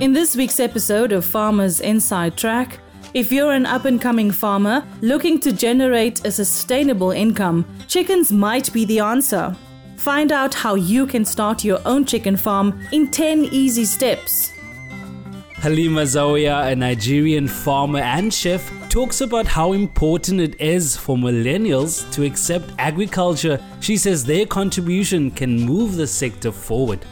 In this week's episode of Farmers Inside Track, if you're an up and coming farmer looking to generate a sustainable income, chickens might be the answer. Find out how you can start your own chicken farm in 10 easy steps. Halima Zawiya, a Nigerian farmer and chef, talks about how important it is for millennials to accept agriculture. She says their contribution can move the sector forward.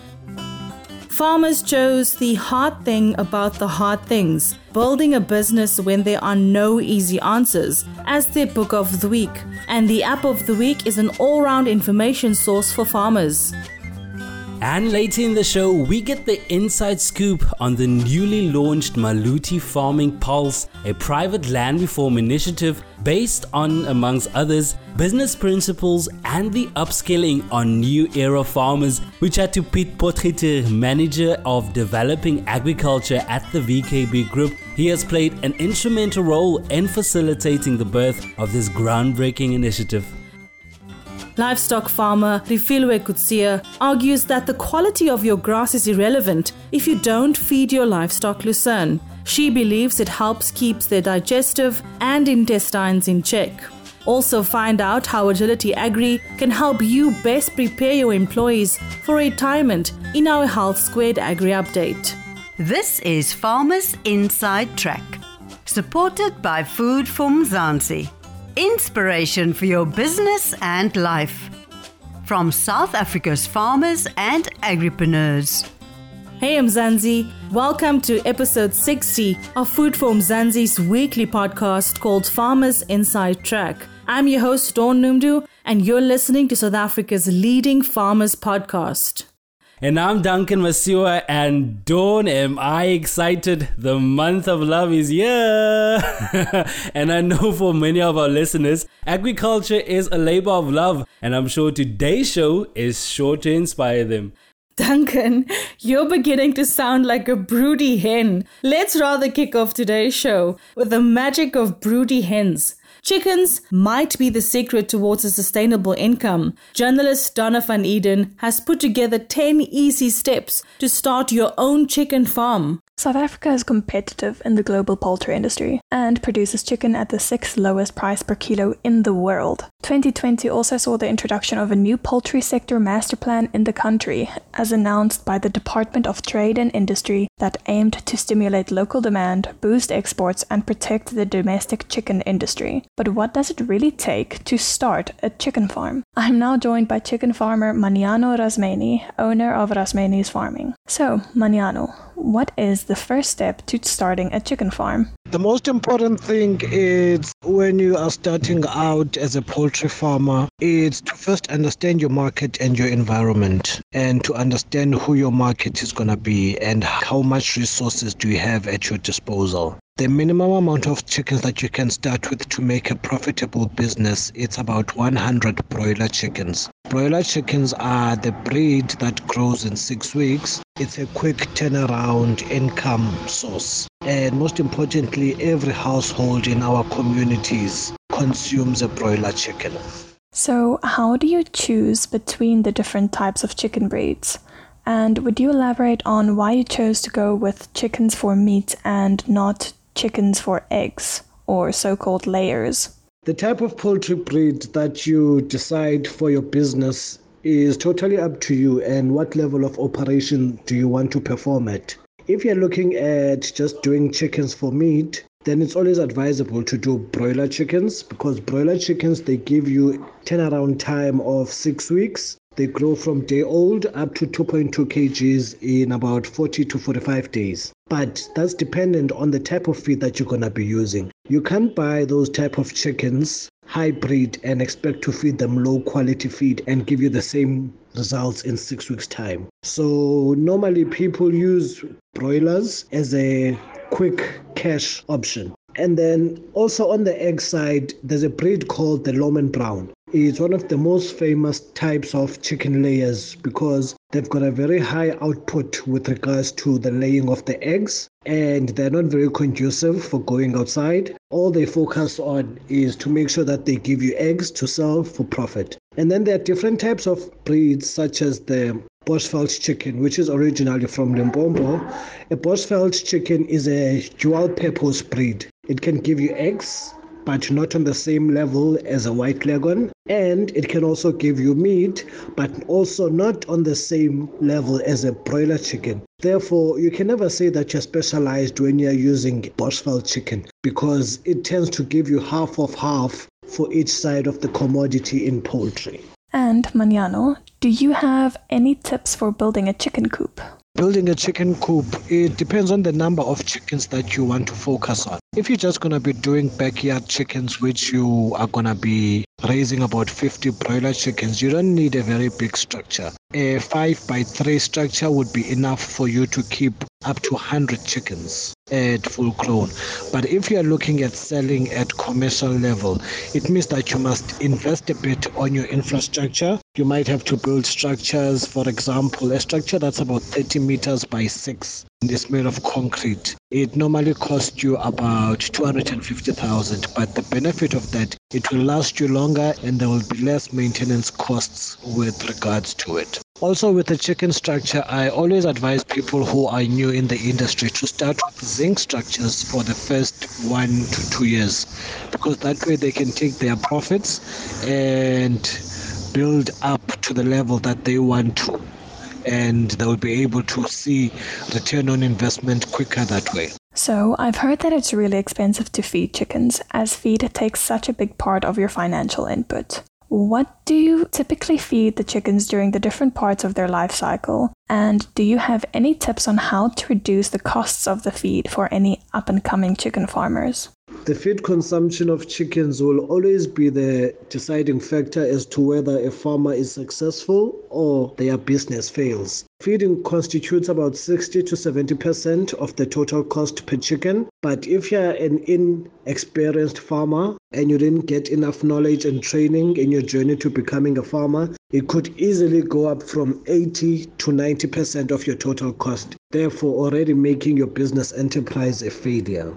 Farmers chose the hard thing about the hard things, building a business when there are no easy answers, as their book of the week. And the app of the week is an all round information source for farmers. And later in the show, we get the inside scoop on the newly launched Maluti Farming Pals, a private land reform initiative based on, amongst others, business principles and the upskilling on new era farmers, which had to Piet Potgieter, manager of developing agriculture at the VKB Group. He has played an instrumental role in facilitating the birth of this groundbreaking initiative. Livestock farmer Refilwe Kutsia argues that the quality of your grass is irrelevant if you don't feed your livestock lucerne. She believes it helps keeps their digestive and intestines in check. Also find out how Agility Agri can help you best prepare your employees for retirement in our Health Squared Agri update. This is Farmers Inside Track, supported by Food for Mzansi. Inspiration for your business and life. From South Africa's farmers and agripreneurs. Hey, Mzansi. Welcome to episode 60 of Food for Mzansi's weekly podcast called Farmers Inside Track. I'm your host, Dawn Noemdoe, and you're listening to South Africa's leading farmers podcast. And I'm Duncan Masiwa, and Dawn, am I excited? The month of love is here. and I know for many of our listeners, agriculture is a labor of love, and I'm sure today's show is sure to inspire them. Duncan, you're beginning to sound like a broody hen. Let's rather kick off today's show with the magic of broody hens. Chickens might be the secret towards a sustainable income. Journalist Donna van Eden has put together 10 easy steps to start your own chicken farm. South Africa is competitive in the global poultry industry and produces chicken at the sixth lowest price per kilo in the world. 2020 also saw the introduction of a new poultry sector master plan in the country, as announced by the Department of Trade and Industry, that aimed to stimulate local demand, boost exports, and protect the domestic chicken industry. But what does it really take to start a chicken farm? I'm now joined by chicken farmer Maniano Rasmeni, owner of Rasmeni's Farming. So, Maniano, what is the first step to starting a chicken farm? The most important thing is when you are starting out as a poultry farmer, is to first understand your market and your environment and to understand who your market is going to be and how much resources do you have at your disposal. The minimum amount of chickens that you can start with to make a profitable business it's about 100 broiler chickens. Broiler chickens are the breed that grows in 6 weeks. It's a quick turnaround income source. And most importantly, every household in our communities consumes a broiler chicken. So, how do you choose between the different types of chicken breeds? And would you elaborate on why you chose to go with chickens for meat and not chickens for eggs, or so called layers? The type of poultry breed that you decide for your business is totally up to you and what level of operation do you want to perform at. If you're looking at just doing chickens for meat, then it's always advisable to do broiler chickens because broiler chickens they give you turnaround time of six weeks they grow from day old up to 2.2 kgs in about 40 to 45 days. But that's dependent on the type of feed that you're going to be using. You can't buy those type of chickens hybrid and expect to feed them low quality feed and give you the same results in six weeks time. So normally people use broilers as a quick cash option. And then also on the egg side, there's a breed called the Lohmann Brown. It's one of the most famous types of chicken layers because they've got a very high output with regards to the laying of the eggs and they're not very conducive for going outside. All they focus on is to make sure that they give you eggs to sell for profit. And then there are different types of breeds, such as the Boschveld chicken, which is originally from Limpopo. A Boschveld chicken is a dual purpose breed. It can give you eggs but not on the same level as a white leghorn. And it can also give you meat, but also not on the same level as a broiler chicken. Therefore, you can never say that you're specialized when you're using Boschveld chicken because it tends to give you half of half for each side of the commodity in poultry. And Maniano, do you have any tips for building a chicken coop? Building a chicken coop, it depends on the number of chickens that you want to focus on. If you're just going to be doing backyard chickens, which you are going to be raising about 50 broiler chickens, you don't need a very big structure. A 5 by 3 structure would be enough for you to keep up to 100 chickens at full grown. But if you are looking at selling at commercial level, it means that you must invest a bit on your infrastructure. You might have to build structures, for example, a structure that's about 30 meters by 6 is made of concrete. It normally costs you about 250,000, but the benefit of that, it will last you longer and there will be less maintenance costs with regards to it. Also, with the chicken structure, I always advise people who are new in the industry to start with zinc structures for the first one to two years because that way they can take their profits and build up to the level that they want to. And they'll be able to see the return on investment quicker that way. So, I've heard that it's really expensive to feed chickens, as feed takes such a big part of your financial input. What do you typically feed the chickens during the different parts of their life cycle? And do you have any tips on how to reduce the costs of the feed for any up and coming chicken farmers? The feed consumption of chickens will always be the deciding factor as to whether a farmer is successful or their business fails. Feeding constitutes about 60 to 70% of the total cost per chicken. But if you're an inexperienced farmer and you didn't get enough knowledge and training in your journey to becoming a farmer, it could easily go up from 80 to 90% of your total cost, therefore, already making your business enterprise a failure.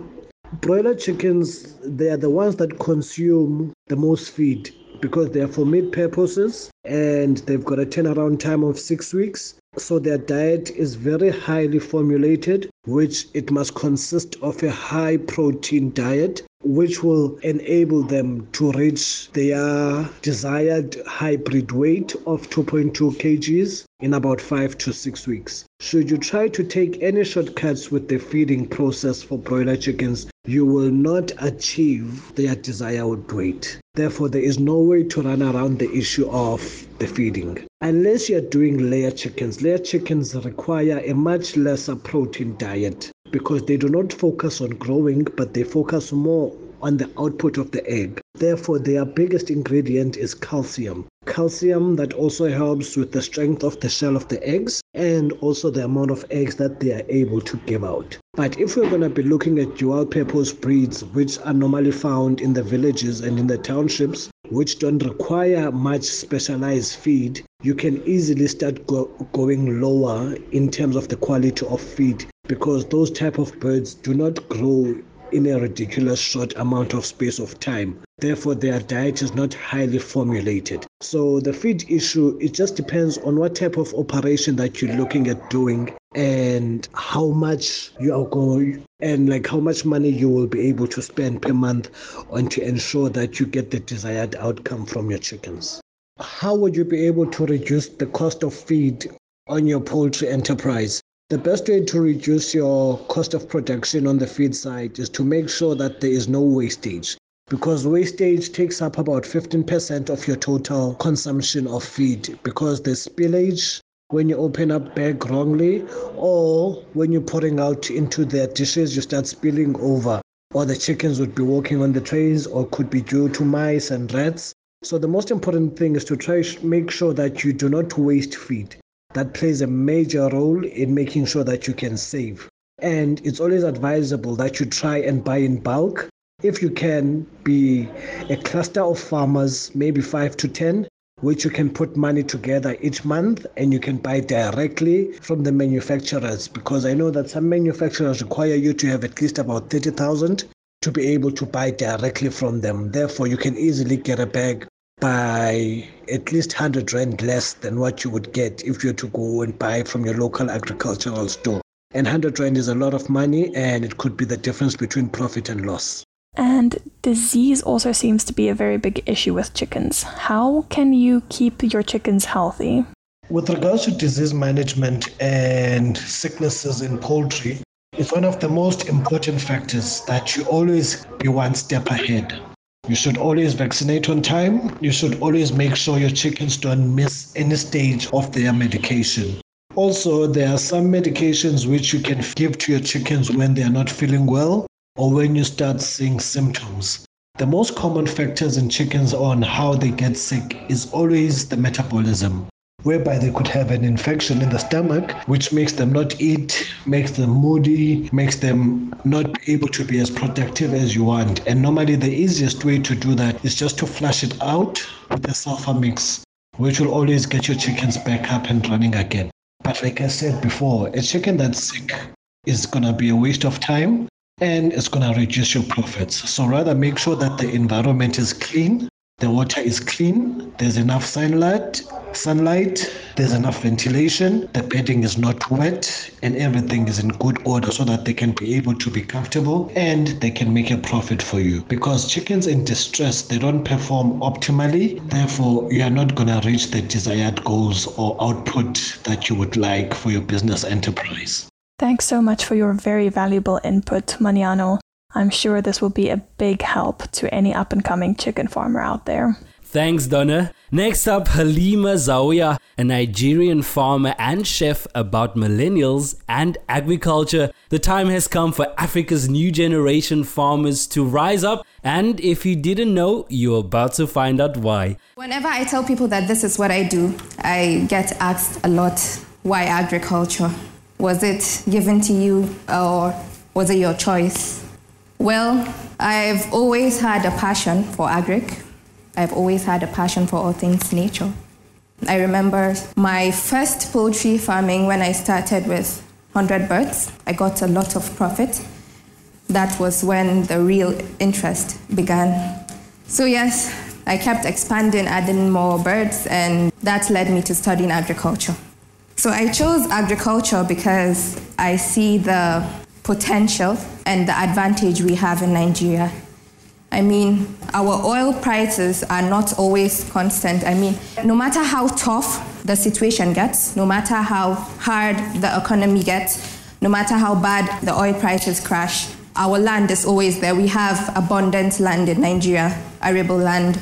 Broiler chickens, they are the ones that consume the most feed because they are for meat purposes and they've got a turnaround time of six weeks. So their diet is very highly formulated, which it must consist of a high protein diet which will enable them to reach their desired hybrid weight of 2.2 kgs in about 5 to 6 weeks. Should you try to take any shortcuts with the feeding process for broiler chickens, you will not achieve their desired weight. Therefore, there is no way to run around the issue of the feeding. Unless you're doing layer chickens, layer chickens require a much lesser protein diet because they do not focus on growing, but they focus more on the output of the egg. Therefore, their biggest ingredient is calcium. Calcium that also helps with the strength of the shell of the eggs and also the amount of eggs that they are able to give out. But if we're going to be looking at dual purpose breeds, which are normally found in the villages and in the townships, which don't require much specialized feed, you can easily start go- going lower in terms of the quality of feed because those type of birds do not grow in a ridiculous short amount of space of time. Therefore, their diet is not highly formulated. So the feed issue, it just depends on what type of operation that you're looking at doing and how much you are going and like how much money you will be able to spend per month on to ensure that you get the desired outcome from your chickens. How would you be able to reduce the cost of feed on your poultry enterprise? The best way to reduce your cost of production on the feed side is to make sure that there is no wastage because wastage takes up about 15% of your total consumption of feed because the spillage when you open up bag wrongly or when you're pouring out into their dishes you start spilling over or the chickens would be walking on the trays or could be due to mice and rats. So the most important thing is to try make sure that you do not waste feed that plays a major role in making sure that you can save. And it's always advisable that you try and buy in bulk. If you can be a cluster of farmers, maybe five to 10, which you can put money together each month and you can buy directly from the manufacturers because I know that some manufacturers require you to have at least about 30,000 to be able to buy directly from them. Therefore, you can easily get a bag by at least 100 rand less than what you would get if you were to go and buy from your local agricultural store. And 100 rand is a lot of money, and it could be the difference between profit and loss. And disease also seems to be a very big issue with chickens. How can you keep your chickens healthy? With regards to disease management and sicknesses in poultry, it's one of the most important factors that you always be one step ahead. You should always vaccinate on time. You should always make sure your chickens don't miss any stage of their medication. Also, there are some medications which you can give to your chickens when they are not feeling well or when you start seeing symptoms. The most common factors in chickens on how they get sick is always the metabolism whereby they could have an infection in the stomach, which makes them not eat, makes them moody, makes them not able to be as productive as you want. And normally, the easiest way to do that is just to flush it out with a sulfur mix, which will always get your chickens back up and running again. But like I said before, a chicken that's sick is going to be a waste of time and it's going to reduce your profits. So rather make sure that the environment is clean, the water is clean, there's enough sunlight, sunlight, there's enough ventilation, the bedding is not wet, and everything is in good order so that they can be able to be comfortable and they can make a profit for you. Because chickens in distress, they don't perform optimally, therefore, you are not going to reach the desired goals or output that you would like for your business enterprise. Thanks so much for your very valuable input, Maniano. I'm sure this will be a big help to any up and coming chicken farmer out there. Thanks, Donna. Next up, Halima Zawiya, a Nigerian farmer and chef about millennials and agriculture. The time has come for Africa's new generation farmers to rise up, and if you didn't know, you're about to find out why. Whenever I tell people that this is what I do, I get asked a lot why agriculture? Was it given to you or was it your choice? Well, I've always had a passion for agric. I've always had a passion for all things nature. I remember my first poultry farming when I started with 100 birds. I got a lot of profit. That was when the real interest began. So, yes, I kept expanding, adding more birds, and that led me to studying agriculture. So, I chose agriculture because I see the potential and the advantage we have in Nigeria. I mean, our oil prices are not always constant. I mean, no matter how tough the situation gets, no matter how hard the economy gets, no matter how bad the oil prices crash, our land is always there. We have abundant land in Nigeria, arable land.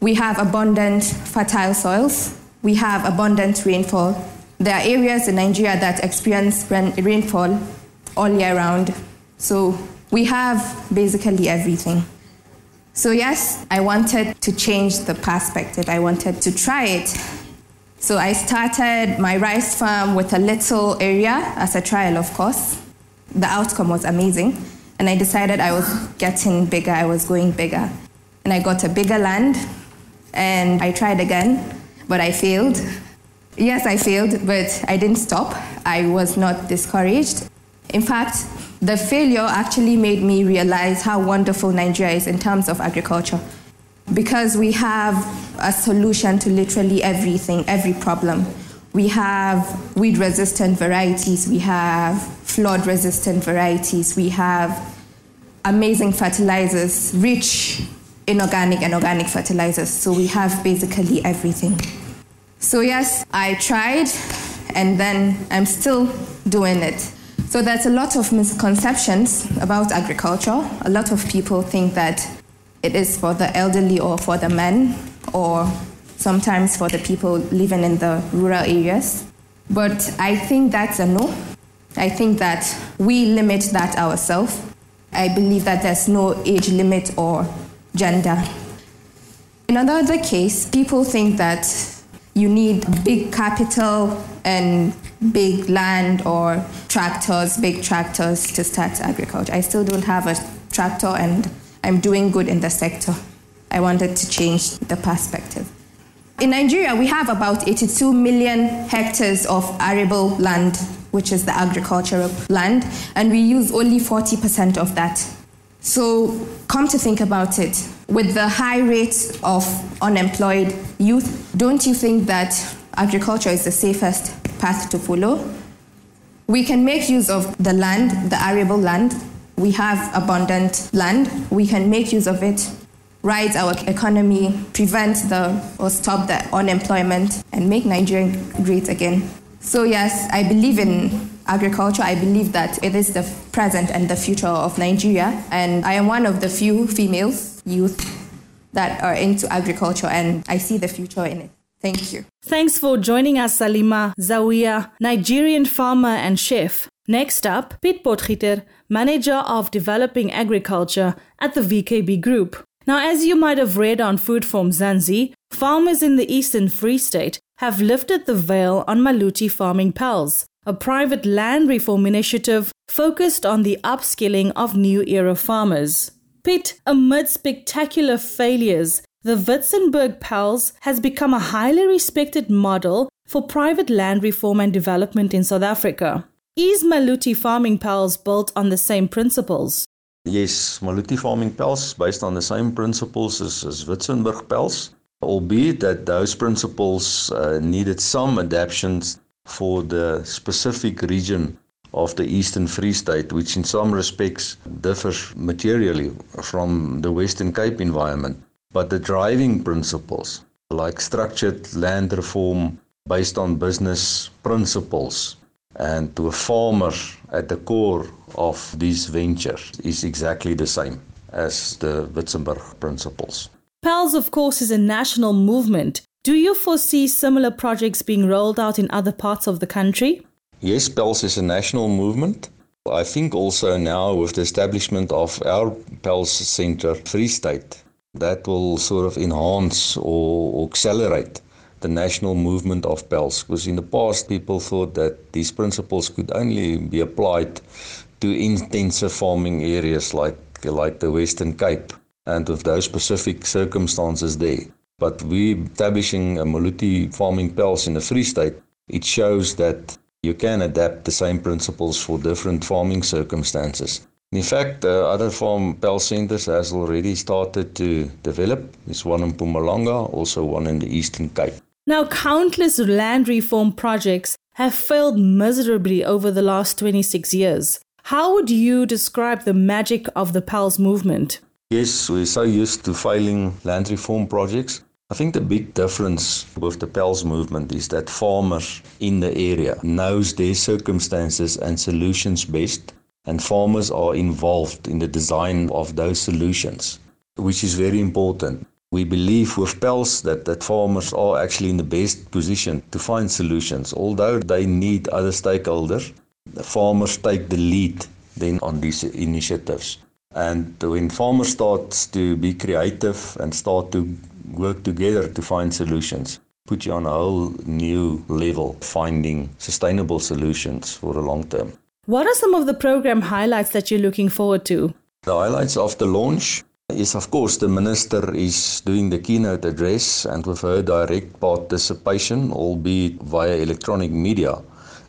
We have abundant fertile soils. We have abundant rainfall. There are areas in Nigeria that experience rainfall all year round. So we have basically everything. So, yes, I wanted to change the perspective. I wanted to try it. So, I started my rice farm with a little area as a trial, of course. The outcome was amazing. And I decided I was getting bigger, I was going bigger. And I got a bigger land, and I tried again, but I failed. Yes, I failed, but I didn't stop. I was not discouraged. In fact, the failure actually made me realize how wonderful Nigeria is in terms of agriculture. Because we have a solution to literally everything, every problem. We have weed resistant varieties, we have flood resistant varieties, we have amazing fertilizers, rich inorganic and organic fertilizers. So we have basically everything. So, yes, I tried and then I'm still doing it. So there's a lot of misconceptions about agriculture. A lot of people think that it is for the elderly or for the men or sometimes for the people living in the rural areas. But I think that's a no. I think that we limit that ourselves. I believe that there's no age limit or gender. In another case, people think that you need big capital and big land or tractors, big tractors to start agriculture. I still don't have a tractor and I'm doing good in the sector. I wanted to change the perspective. In Nigeria, we have about 82 million hectares of arable land, which is the agricultural land, and we use only 40% of that. So, come to think about it, with the high rate of unemployed youth, don't you think that agriculture is the safest path to follow? We can make use of the land, the arable land. We have abundant land. We can make use of it, rise our economy, prevent the or stop the unemployment, and make Nigeria great again. So, yes, I believe in agriculture. I believe that it is the present and the future of Nigeria. And I am one of the few females, youth, that are into agriculture, and I see the future in it. Thank you. Thanks for joining us, Salima Zawiya, Nigerian farmer and chef. Next up, Piet Potgieter, Manager of Developing Agriculture at the VKB Group. Now, as you might have read on Food for Mzansi, farmers in the Eastern Free State have lifted the veil on Maluti Farming Pals, a private land reform initiative focused on the upskilling of new era farmers. Piet, amid spectacular failures, the Witzenberg Pals has become a highly respected model for private land reform and development in South Africa. Is Maluti Farming Pals built on the same principles? Yes, Maluti Farming Pals based on the same principles as, as Witzenberg albeit that those principles uh, needed some adaptations for the specific region of the Eastern Free State, which in some respects differs materially from the Western Cape environment. But the driving principles, like structured land reform based on business principles, and to a farmer at the core of these ventures, is exactly the same as the Witzenberg principles. PALS, of course, is a national movement. Do you foresee similar projects being rolled out in other parts of the country? Yes, PALS is a national movement. I think also now with the establishment of our PALS Center Free State, that will sort of enhance or accelerate the national movement of PALS. Because in the past, people thought that these principles could only be applied to intensive farming areas like, like the Western Cape and with those specific circumstances there. But we establishing a Maluti farming pels in the Free State, it shows that you can adapt the same principles for different farming circumstances. In fact, uh, other farm pel centers has already started to develop. There's one in Mpumalanga, also one in the Eastern Cape. Now, countless land reform projects have failed miserably over the last 26 years. How would you describe the magic of the PALS movement? Yes, we're so used to failing land reform projects. I think the big difference with the PALS movement is that farmers in the area knows their circumstances and solutions best and farmers are involved in the design of those solutions, which is very important. We believe with PELS that, that farmers are actually in the best position to find solutions. Although they need other stakeholders, the farmers take the lead then on these initiatives. And when farmers start to be creative and start to work together to find solutions, put you on a whole new level, finding sustainable solutions for the long term. What are some of the program highlights that you're looking forward to? The highlights of the launch is, of course, the minister is doing the keynote address and with her direct participation, albeit via electronic media,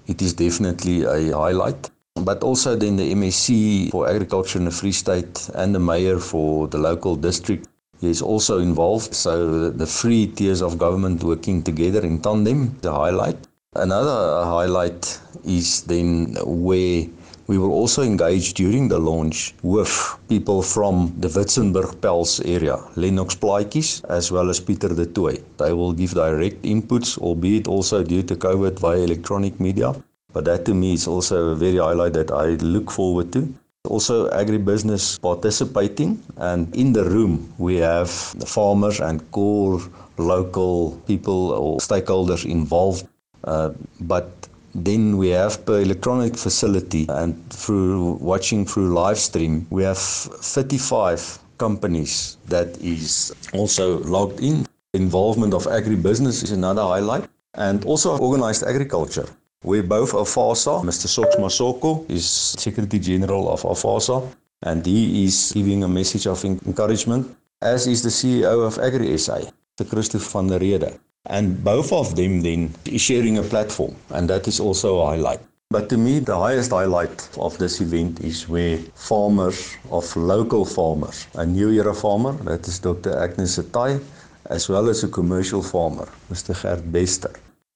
it is definitely a highlight but also then the MEC for agriculture in the Free State and the mayor for the local district is also involved. So the three tiers of government working together in tandem, the highlight. Another highlight is then where we will also engage during the launch with people from the Witzenberg Pels area, Lennox Plaatjies, as well as Pieter de Tooy. They will give direct inputs, albeit also due to COVID via electronic media. But that to me is also a very highlight that I look forward to. Also, agribusiness participating, and in the room we have the farmers and core local people or stakeholders involved. Uh, but then we have per electronic facility and through watching through live stream, we have 35 companies that is also logged in. Involvement of agribusiness is another highlight, and also organized agriculture. We're both AFASA. Mr. Sox Masoko is Secretary General of AFASA, and he is giving a message of encouragement, as is the CEO of Agri SA, Mr. Christopher van der Rede. And both of them then is sharing a platform, and that is also a highlight. But to me, the highest highlight of this event is where farmers of local farmers, a New Era farmer, that is Dr. Agnes Atai, as well as a commercial farmer, Mr. Gert Bester,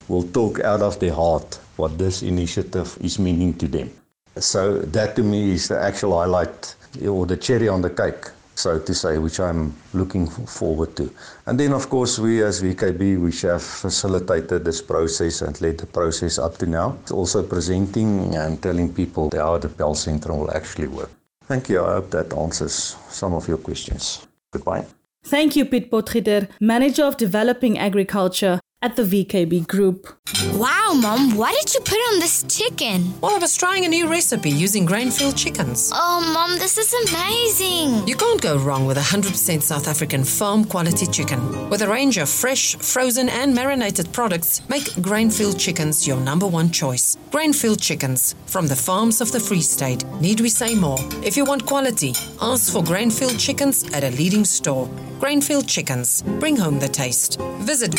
will talk out of their heart what this initiative is meaning to them. So that to me is the actual highlight or the cherry on the cake so to say, which I'm looking forward to. And then, of course, we as VKB, which have facilitated this process and led the process up to now, also presenting and telling people how the PEL Center will actually work. Thank you. I hope that answers some of your questions. Goodbye. Thank you, Piet Potgieter, Manager of Developing Agriculture at the VKB Group. Wow, Mom, what did you put on this chicken? Well, I was trying a new recipe using Grainfield chickens. Oh, Mom, this is amazing. You can't go wrong with 100% South African farm quality chicken. With a range of fresh, frozen, and marinated products, make Grainfield chickens your number one choice. Grainfield chickens from the farms of the Free State. Need we say more? If you want quality, ask for Grainfield chickens at a leading store. Grainfield Chickens. Bring home the taste. Visit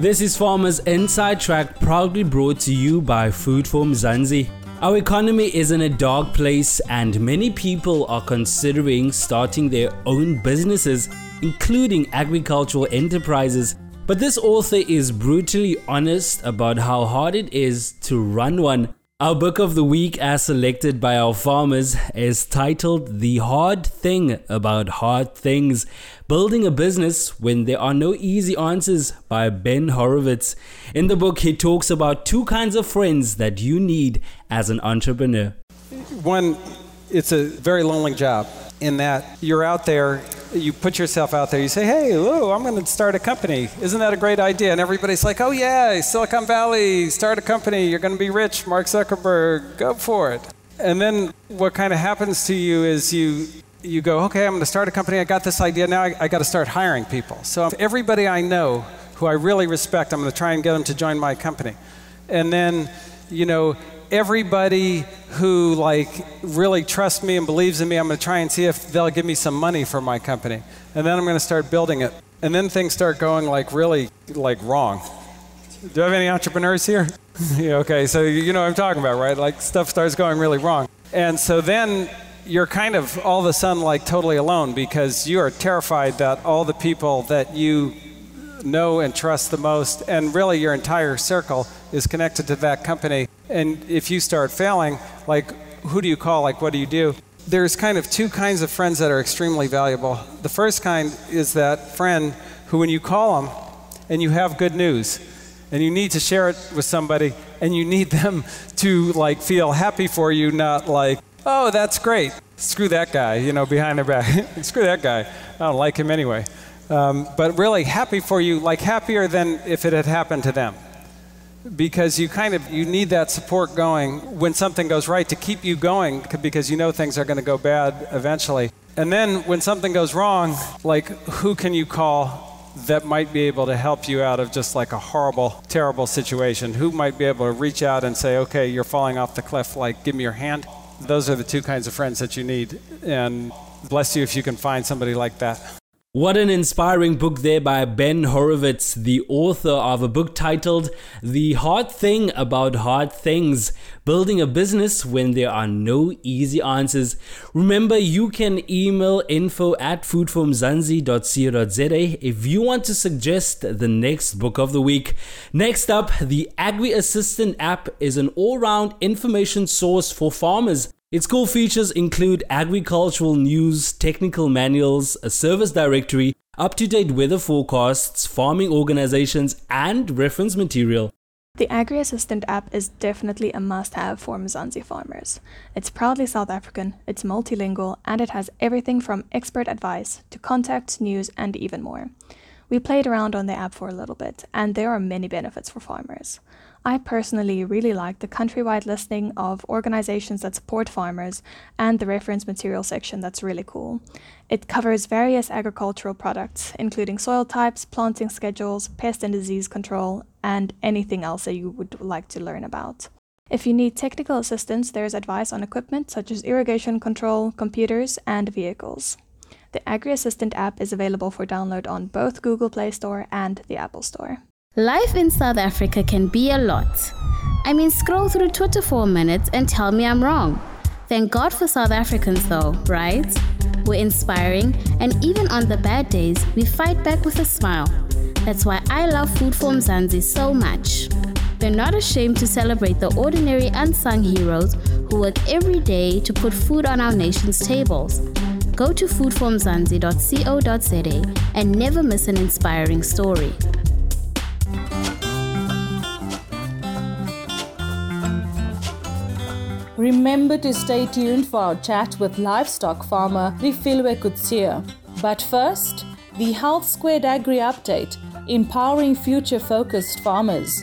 This is Farmers Inside Track, proudly brought to you by Food for Mzansi. Our economy is in a dark place, and many people are considering starting their own businesses, including agricultural enterprises. But this author is brutally honest about how hard it is to run one. Our book of the week, as selected by our farmers, is titled The Hard Thing About Hard Things Building a Business When There Are No Easy Answers by Ben Horowitz. In the book, he talks about two kinds of friends that you need as an entrepreneur. One, it's a very lonely job in that you're out there you put yourself out there, you say, hey, hello, I'm going to start a company. Isn't that a great idea? And everybody's like, oh, yeah, Silicon Valley, start a company, you're going to be rich, Mark Zuckerberg, go for it. And then what kind of happens to you is you, you go, okay, I'm going to start a company, I got this idea, now I, I got to start hiring people. So everybody I know who I really respect, I'm going to try and get them to join my company. And then, you know, everybody who like really trusts me and believes in me, I'm going to try and see if they'll give me some money for my company. And then I'm going to start building it. And then things start going like really like wrong. Do I have any entrepreneurs here? yeah, okay, so you know what I'm talking about, right? Like stuff starts going really wrong. And so then you're kind of all of a sudden like totally alone because you are terrified that all the people that you know and trust the most, and really your entire circle is connected to that company. And if you start failing, like who do you call? Like what do you do? There's kind of two kinds of friends that are extremely valuable. The first kind is that friend who, when you call them and you have good news, and you need to share it with somebody, and you need them to like feel happy for you, not like, oh, that's great. Screw that guy, you know, behind their back. Screw that guy. I don't like him anyway. Um, but really happy for you, like happier than if it had happened to them. Because you kind of you need that support going when something goes right to keep you going because you know things are going to go bad eventually. And then when something goes wrong, like who can you call that might be able to help you out of just like a horrible, terrible situation? Who might be able to reach out and say, okay, you're falling off the cliff, like give me your hand? Those are the two kinds of friends that you need. And bless you if you can find somebody like that. What an inspiring book there by Ben Horowitz, the author of a book titled The Hard Thing About Hard Things Building a Business When There Are No Easy Answers. Remember, you can email info at foodformzansi.co.za if you want to suggest the next book of the week. Next up, the Agri Assistant app is an all round information source for farmers. Its core features include agricultural news, technical manuals, a service directory, up to date weather forecasts, farming organizations, and reference material. The Agri Assistant app is definitely a must have for Mzansi farmers. It's proudly South African, it's multilingual, and it has everything from expert advice to contact, news, and even more. We played around on the app for a little bit, and there are many benefits for farmers. I personally really like the countrywide listing of organizations that support farmers and the reference material section that's really cool. It covers various agricultural products, including soil types, planting schedules, pest and disease control, and anything else that you would like to learn about. If you need technical assistance, there's advice on equipment such as irrigation control, computers, and vehicles. The Agri Assistant app is available for download on both Google Play Store and the Apple Store. Life in South Africa can be a lot. I mean, scroll through Twitter for a minute and tell me I'm wrong. Thank God for South Africans, though, right? We're inspiring, and even on the bad days, we fight back with a smile. That's why I love Food for Mzansi so much. They're not ashamed to celebrate the ordinary unsung heroes who work every day to put food on our nation's tables. Go to foodformzansi.co.za and never miss an inspiring story. Remember to stay tuned for our chat with livestock farmer Refilwe Kutsia. But first, the Health Squared Agri Update, empowering future focused farmers.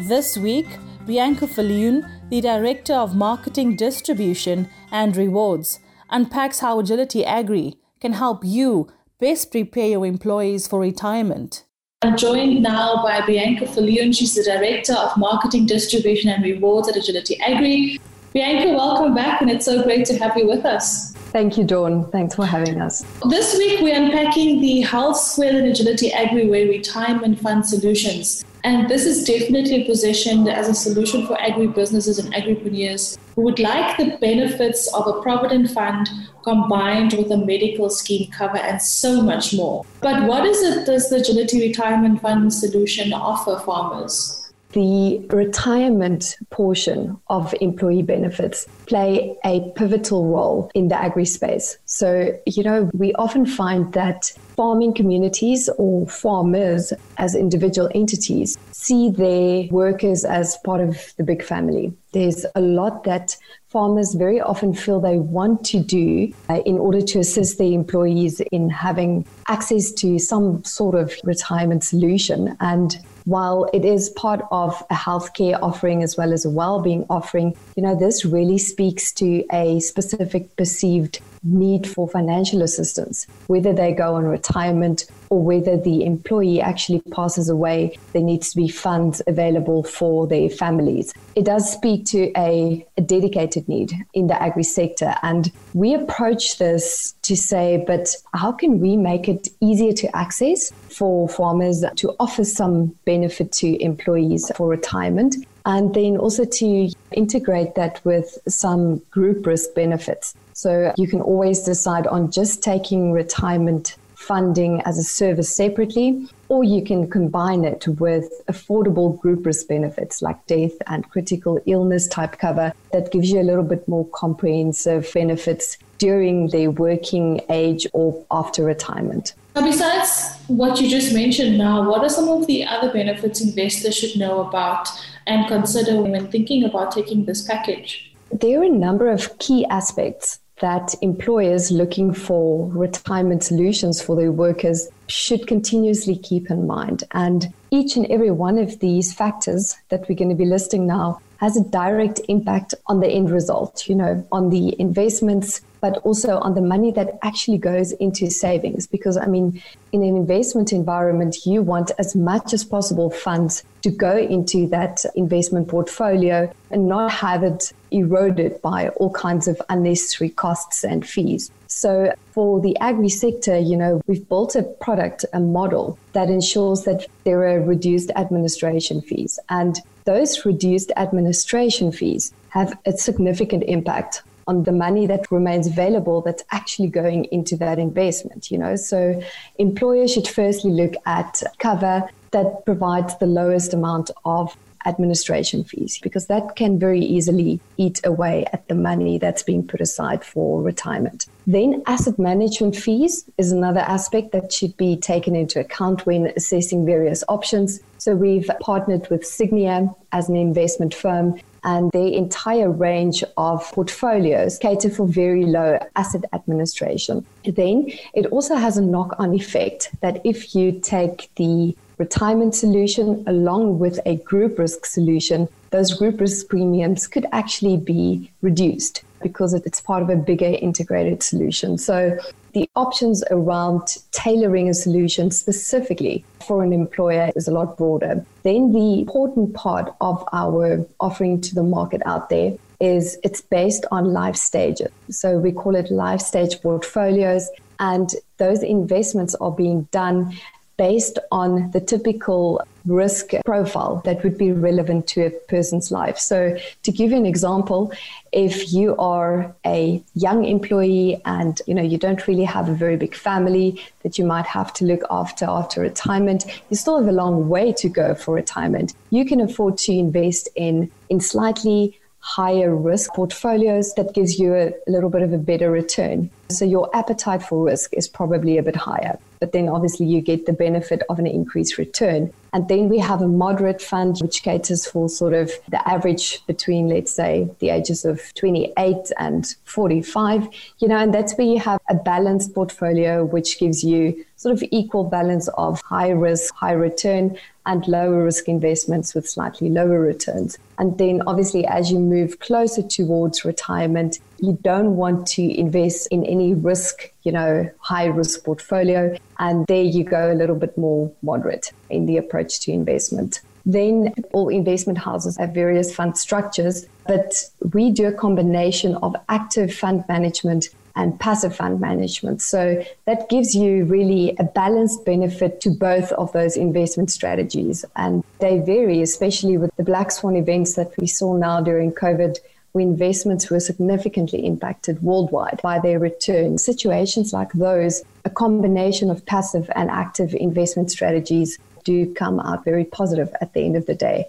This week, Bianca Falloon, the Director of Marketing Distribution and Rewards, unpacks how Agility Agri can help you best prepare your employees for retirement. I'm joined now by Bianca Falloon. She's the Director of Marketing Distribution and Rewards at Agility Agri. Bianca, welcome back, and it's so great to have you with us. Thank you, Dawn. Thanks for having us. This week, we're unpacking the Health and Agility Agriway Retirement Fund Solutions. And this is definitely positioned as a solution for agri businesses and agripreneurs who would like the benefits of a provident fund combined with a medical scheme cover and so much more. But what is it does the Agility Retirement Fund solution offer farmers? The retirement portion of employee benefits play a pivotal role in the agri space. So, you know, we often find that farming communities or farmers as individual entities see their workers as part of the big family. There's a lot that farmers very often feel they want to do uh, in order to assist their employees in having access to some sort of retirement solution. And while it is part of a healthcare offering as well as a well-being offering, you know, this really speaks to a specific perceived need for financial assistance, whether they go on retirement or whether the employee actually passes away, there needs to be funds available for their families. It does speak to a, a dedicated need in the agri sector. And we approach this to say, but how can we make it easier to access for farmers to offer some benefit to employees for retirement? And then also to integrate that with some group risk benefits. So you can always decide on just taking retirement funding as a service separately, or you can combine it with affordable group risk benefits like death and critical illness type cover that gives you a little bit more comprehensive benefits during their working age or after retirement. Now, besides what you just mentioned now, what are some of the other benefits investors should know about and consider when thinking about taking this package? There are a number of key aspects that employers looking for retirement solutions for their workers should continuously keep in mind. And each and every one of these factors that we're going to be listing now has a direct impact on the end result, you know, on the investments, but also on the money that actually goes into savings. Because, I mean, in an investment environment, you want as much as possible funds to go into that investment portfolio and not have it eroded by all kinds of unnecessary costs and fees. So for the agri sector, you know, we've built a product, a model that ensures that there are reduced administration fees. And those reduced administration fees have a significant impact on the money that remains available that's actually going into that investment, you know. So employers should firstly look at cover that provides the lowest amount of administration fees because that can very easily eat away at the money that's being put aside for retirement. Then, asset management fees is another aspect that should be taken into account when assessing various options. So, we've partnered with Sygnia as an investment firm and their entire range of portfolios cater for very low asset administration. Then it also has a knock on effect that if you take the retirement solution along with a group risk solution, those group risk premiums could actually be reduced because it's part of a bigger integrated solution. So the options around tailoring a solution specifically for an employer is a lot broader. Then the important part of our offering to the market out there is it's based on life stages. So we call it life stage portfolios And those investments are being done based on the typical risk profile that would be relevant to a person's life. So, to give you an example, if you are a young employee and you know you don't really have a very big family that you might have to look after after retirement, you still have a long way to go for retirement. You can afford to invest in in slightly higher risk portfolios that gives you a, little bit of a better return. So your appetite for risk is probably a bit higher, but then obviously you get the benefit of an increased return. And then we have a moderate fund which caters for sort of the average between, let's say, the ages of 28 and 45, you know, and that's where you have a balanced portfolio which gives you sort of equal balance of high risk, high return, and lower risk investments with slightly lower returns. And then obviously, as you move closer towards retirement, you don't want to invest in any risk, you know, high risk portfolio. And there you go a little bit more moderate in the approach to investment. Then all investment houses have various fund structures, but we do a combination of active fund management and passive fund management. So that gives you really a balanced benefit to both of those investment strategies. And they vary, especially with the black swan events that we saw now during COVID investments were significantly impacted worldwide by their return. Situations like those, a combination of passive and active investment strategies do come out very positive at the end of the day.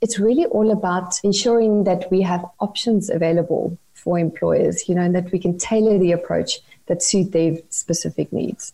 It's really all about ensuring that we have options available for employers, you know, and that we can tailor the approach that suit their specific needs.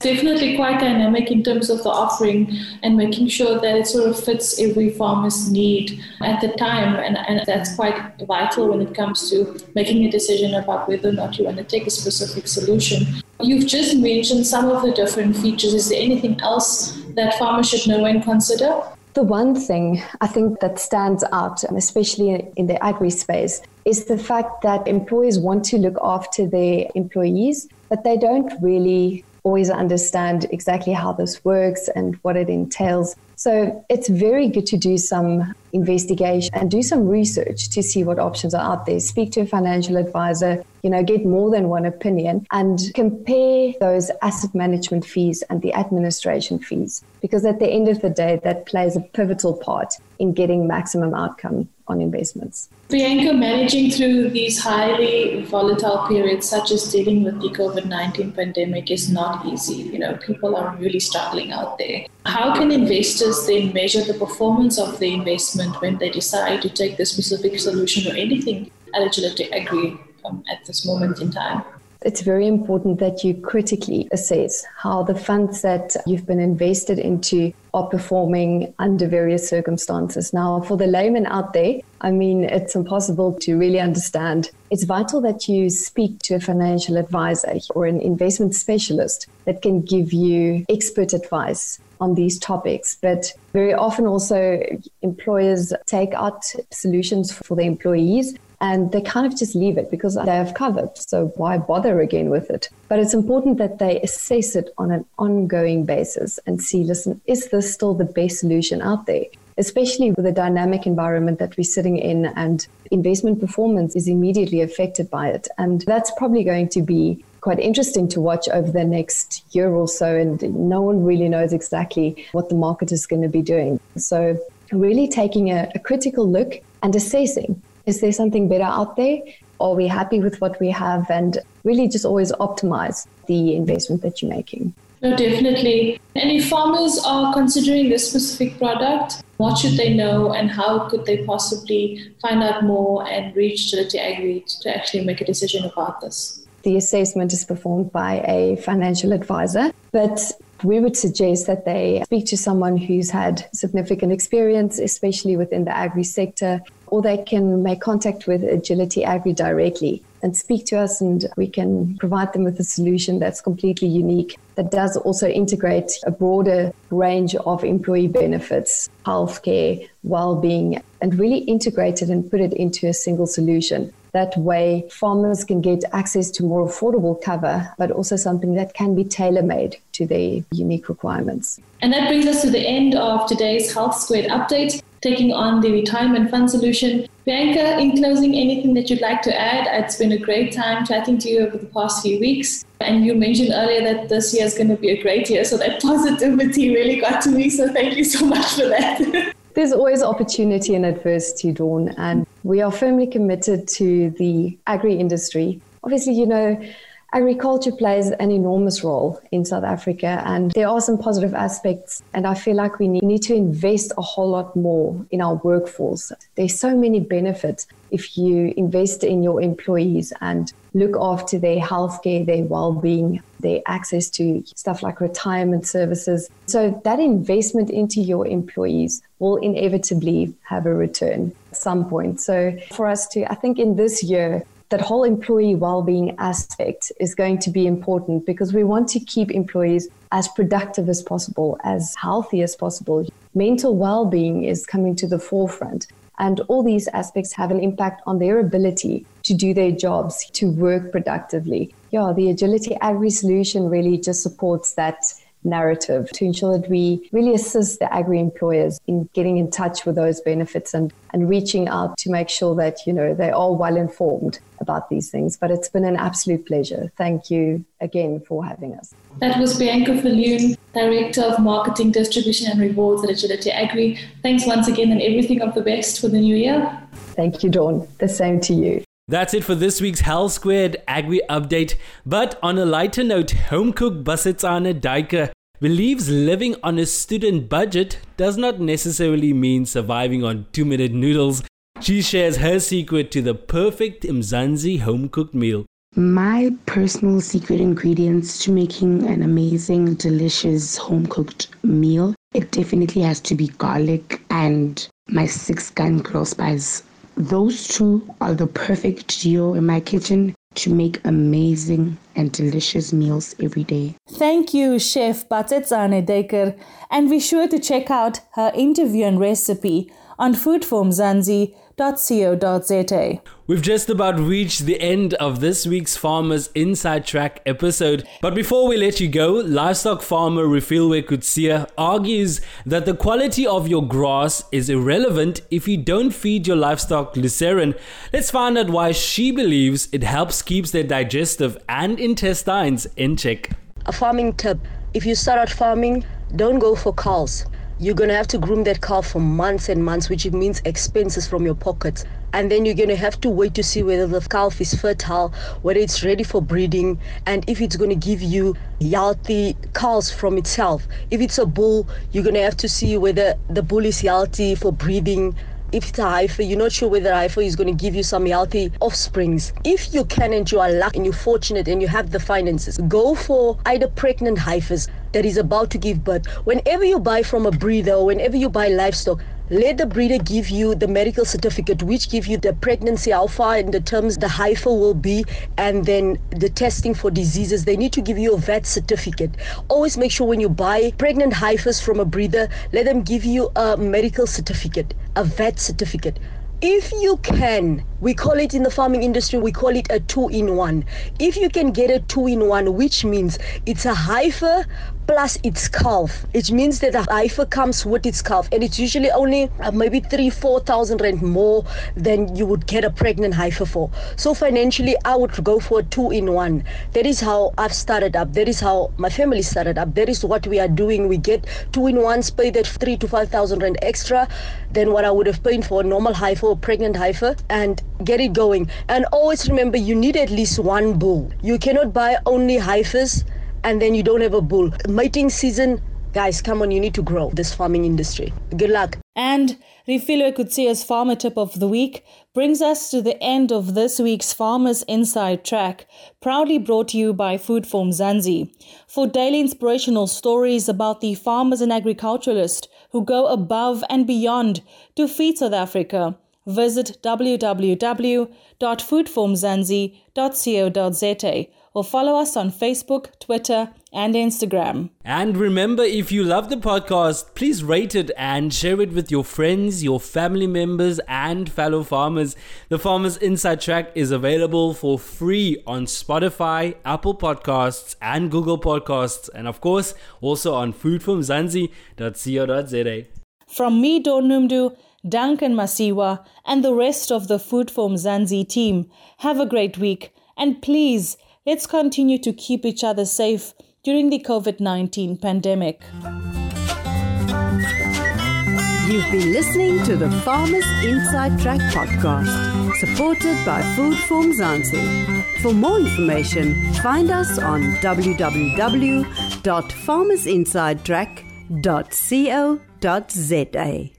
Definitely quite dynamic in terms of the offering and making sure that it sort of fits every farmer's need at the time. And, and that's quite vital when it comes to making a decision about whether or not you want to take a specific solution. You've just mentioned some of the different features. Is there anything else that farmers should know and consider? The one thing I think that stands out, especially in the agri space, is the fact that employers want to look after their employees, but they don't really always understand exactly how this works and what it entails. So it's very good to do some investigation and do some research to see what options are out there. Speak to a financial advisor, you know, get more than one opinion and compare those asset management fees and the administration fees. Because at the end of the day, that plays a pivotal part in getting maximum outcome on investments. Bianca, managing through these highly volatile periods, such as dealing with the COVID 19 pandemic, is not easy. You know, people are really struggling out there. How can investors then measure the performance of the investment when they decide to take the specific solution or anything eligible to agri um, at this moment in time? It's very important that you critically assess how the funds that you've been invested into are performing under various circumstances. Now, for the layman out there, I mean, it's impossible to really understand. It's vital that you speak to a financial advisor or an investment specialist that can give you expert advice on these topics. But very often, also, employers take out solutions for the employees and they kind of just leave it because they have covered. So why bother again with it? But it's important that they assess it on an ongoing basis and see, listen, is this still the best solution out there? Especially with the dynamic environment that we're sitting in and investment performance is immediately affected by it. And that's probably going to be quite interesting to watch over the next year or so. And no one really knows exactly what the market is going to be doing. So really taking a, a critical look and assessing is there something better out there? Are we happy with what we have? And really just always optimize the investment that you're making. No, definitely. And if farmers are considering this specific product, what should they know and how could they possibly find out more and reach Agility Agri to actually make a decision about this? The assessment is performed by a financial advisor, but we would suggest that they speak to someone who's had significant experience, especially within the agri sector, or they can make contact with Agility Agri directly and speak to us, and we can provide them with a solution that's completely unique that does also integrate a broader range of employee benefits, healthcare, well being, and really integrate it and put it into a single solution. That way, farmers can get access to more affordable cover, but also something that can be tailor made to their unique requirements. And that brings us to the end of today's Health Squared update. taking on the retirement fund solution. Bianca, in closing, anything that you'd like to add? It's been a great time chatting to you over the past few weeks. And you mentioned earlier that this year is going to be a great year. So that positivity really got to me. So thank you so much for that. There's always opportunity in adversity, Dawn, and we are firmly committed to the agri industry. Obviously, you know, Agriculture plays an enormous role in South Africa, and there are some positive aspects. And I feel like we need to invest a whole lot more in our workforce. There's so many benefits if you invest in your employees and look after their healthcare, their well-being, their access to stuff like retirement services. So that investment into your employees will inevitably have a return at some point. So for us to, I think in this year, that whole employee well-being aspect is going to be important because we want to keep employees as productive as possible, as healthy as possible. Mental well-being is coming to the forefront. And all these aspects have an impact on their ability to do their jobs, to work productively. Yeah, the Agility Agri solution really just supports that narrative to ensure that we really assist the agri employers in getting in touch with those benefits and, and reaching out to make sure that, you know, they are well informed about these things. But it's been an absolute pleasure. Thank you again for having us. That was Bianca Falloon, Director of Marketing, Distribution and Rewards at Agility Agri. Thanks once again and everything of the best for the new year. Thank you, Dawn. The same to you. That's it for this week's Health Squared Agri Update. But on a lighter note, home cook Basetsana Daika believes living on a student budget does not necessarily mean surviving on two minute noodles. She shares her secret to the perfect Mzansi home cooked meal. My personal secret ingredients to making an amazing, delicious home cooked meal, it definitely has to be garlic and my six gun grill spice. Those two are the perfect duo in my kitchen to make amazing and delicious meals every day. Thank you, Chef Batetsane Deker, and be sure to check out her interview and recipe on foodformzansi.com farmers.co.za. We've just about reached the end of this week's Farmers Inside Track episode. But before we let you go, livestock farmer Refilwe Kutsia argues that the quality of your grass is irrelevant if you don't feed your livestock lucerne. Let's find out why she believes it helps keeps their digestive and intestines in check. A farming tip if you start out farming, don't go for cows you're going to have to groom that calf for months and months, which means expenses from your pocket. And then you're going to have to wait to see whether the calf is fertile, whether it's ready for breeding, and if it's going to give you healthy calves from itself. If it's a bull, you're going to have to see whether the bull is healthy for breeding if it's a heifer, you're not sure whether heifer is going to give you some healthy offsprings. If you can and you are lucky and you're fortunate and you have the finances, go for either pregnant heifers that is about to give birth. Whenever you buy from a breeder or whenever you buy livestock, let the breeder give you the medical certificate which give you the pregnancy how far in the terms the heifer will be and then the testing for diseases. They need to give you a vet certificate. Always make sure when you buy pregnant heifers from a breeder let them give you a medical certificate a vet certificate. If you can we call it in the farming industry we call it a two in one. If you can get a two in one which means it's a heifer plus its calf. It means that the heifer comes with its calf and it's usually only uh, maybe three four thousand rand more than you would get a pregnant heifer for. So financially i would go for two in one. That is how i've started up. That is how my family started up. That is what we are doing. We get two in ones pay that three to five thousand rand extra than what i would have paid for a normal heifer or pregnant heifer and get it going. And always remember, you need at least one bull. You cannot buy only heifers and then you don't have a bull. Mating season, guys, come on, you need to grow this farming industry. Good luck. And Refilwe Kutsia's Farmer Tip of the Week brings us to the end of this week's Farmers Inside Track, proudly brought to you by Food for Mzansi. For daily inspirational stories about the farmers and agriculturalists who go above and beyond to feed South Africa, visit www.foodformzansi.co.za or follow us on Facebook, Twitter, and Instagram. And remember, if you love the podcast, please rate it and share it with your friends, your family members, and fellow farmers. The Farmers Inside Track is available for free on Spotify, Apple Podcasts, and Google Podcasts, and of course, also on foodformzansi.co.za. From me, Dawn Noemdoe, Duncan Masiwa, and the rest of the Food for Mzansi team. Have a great week, and please, let's continue to keep each other safe during the COVID 19 pandemic. You've been listening to the Farmers Inside Track podcast, supported by Food for Mzansi. For more information, find us on www.farmersinsidetrack.co.za.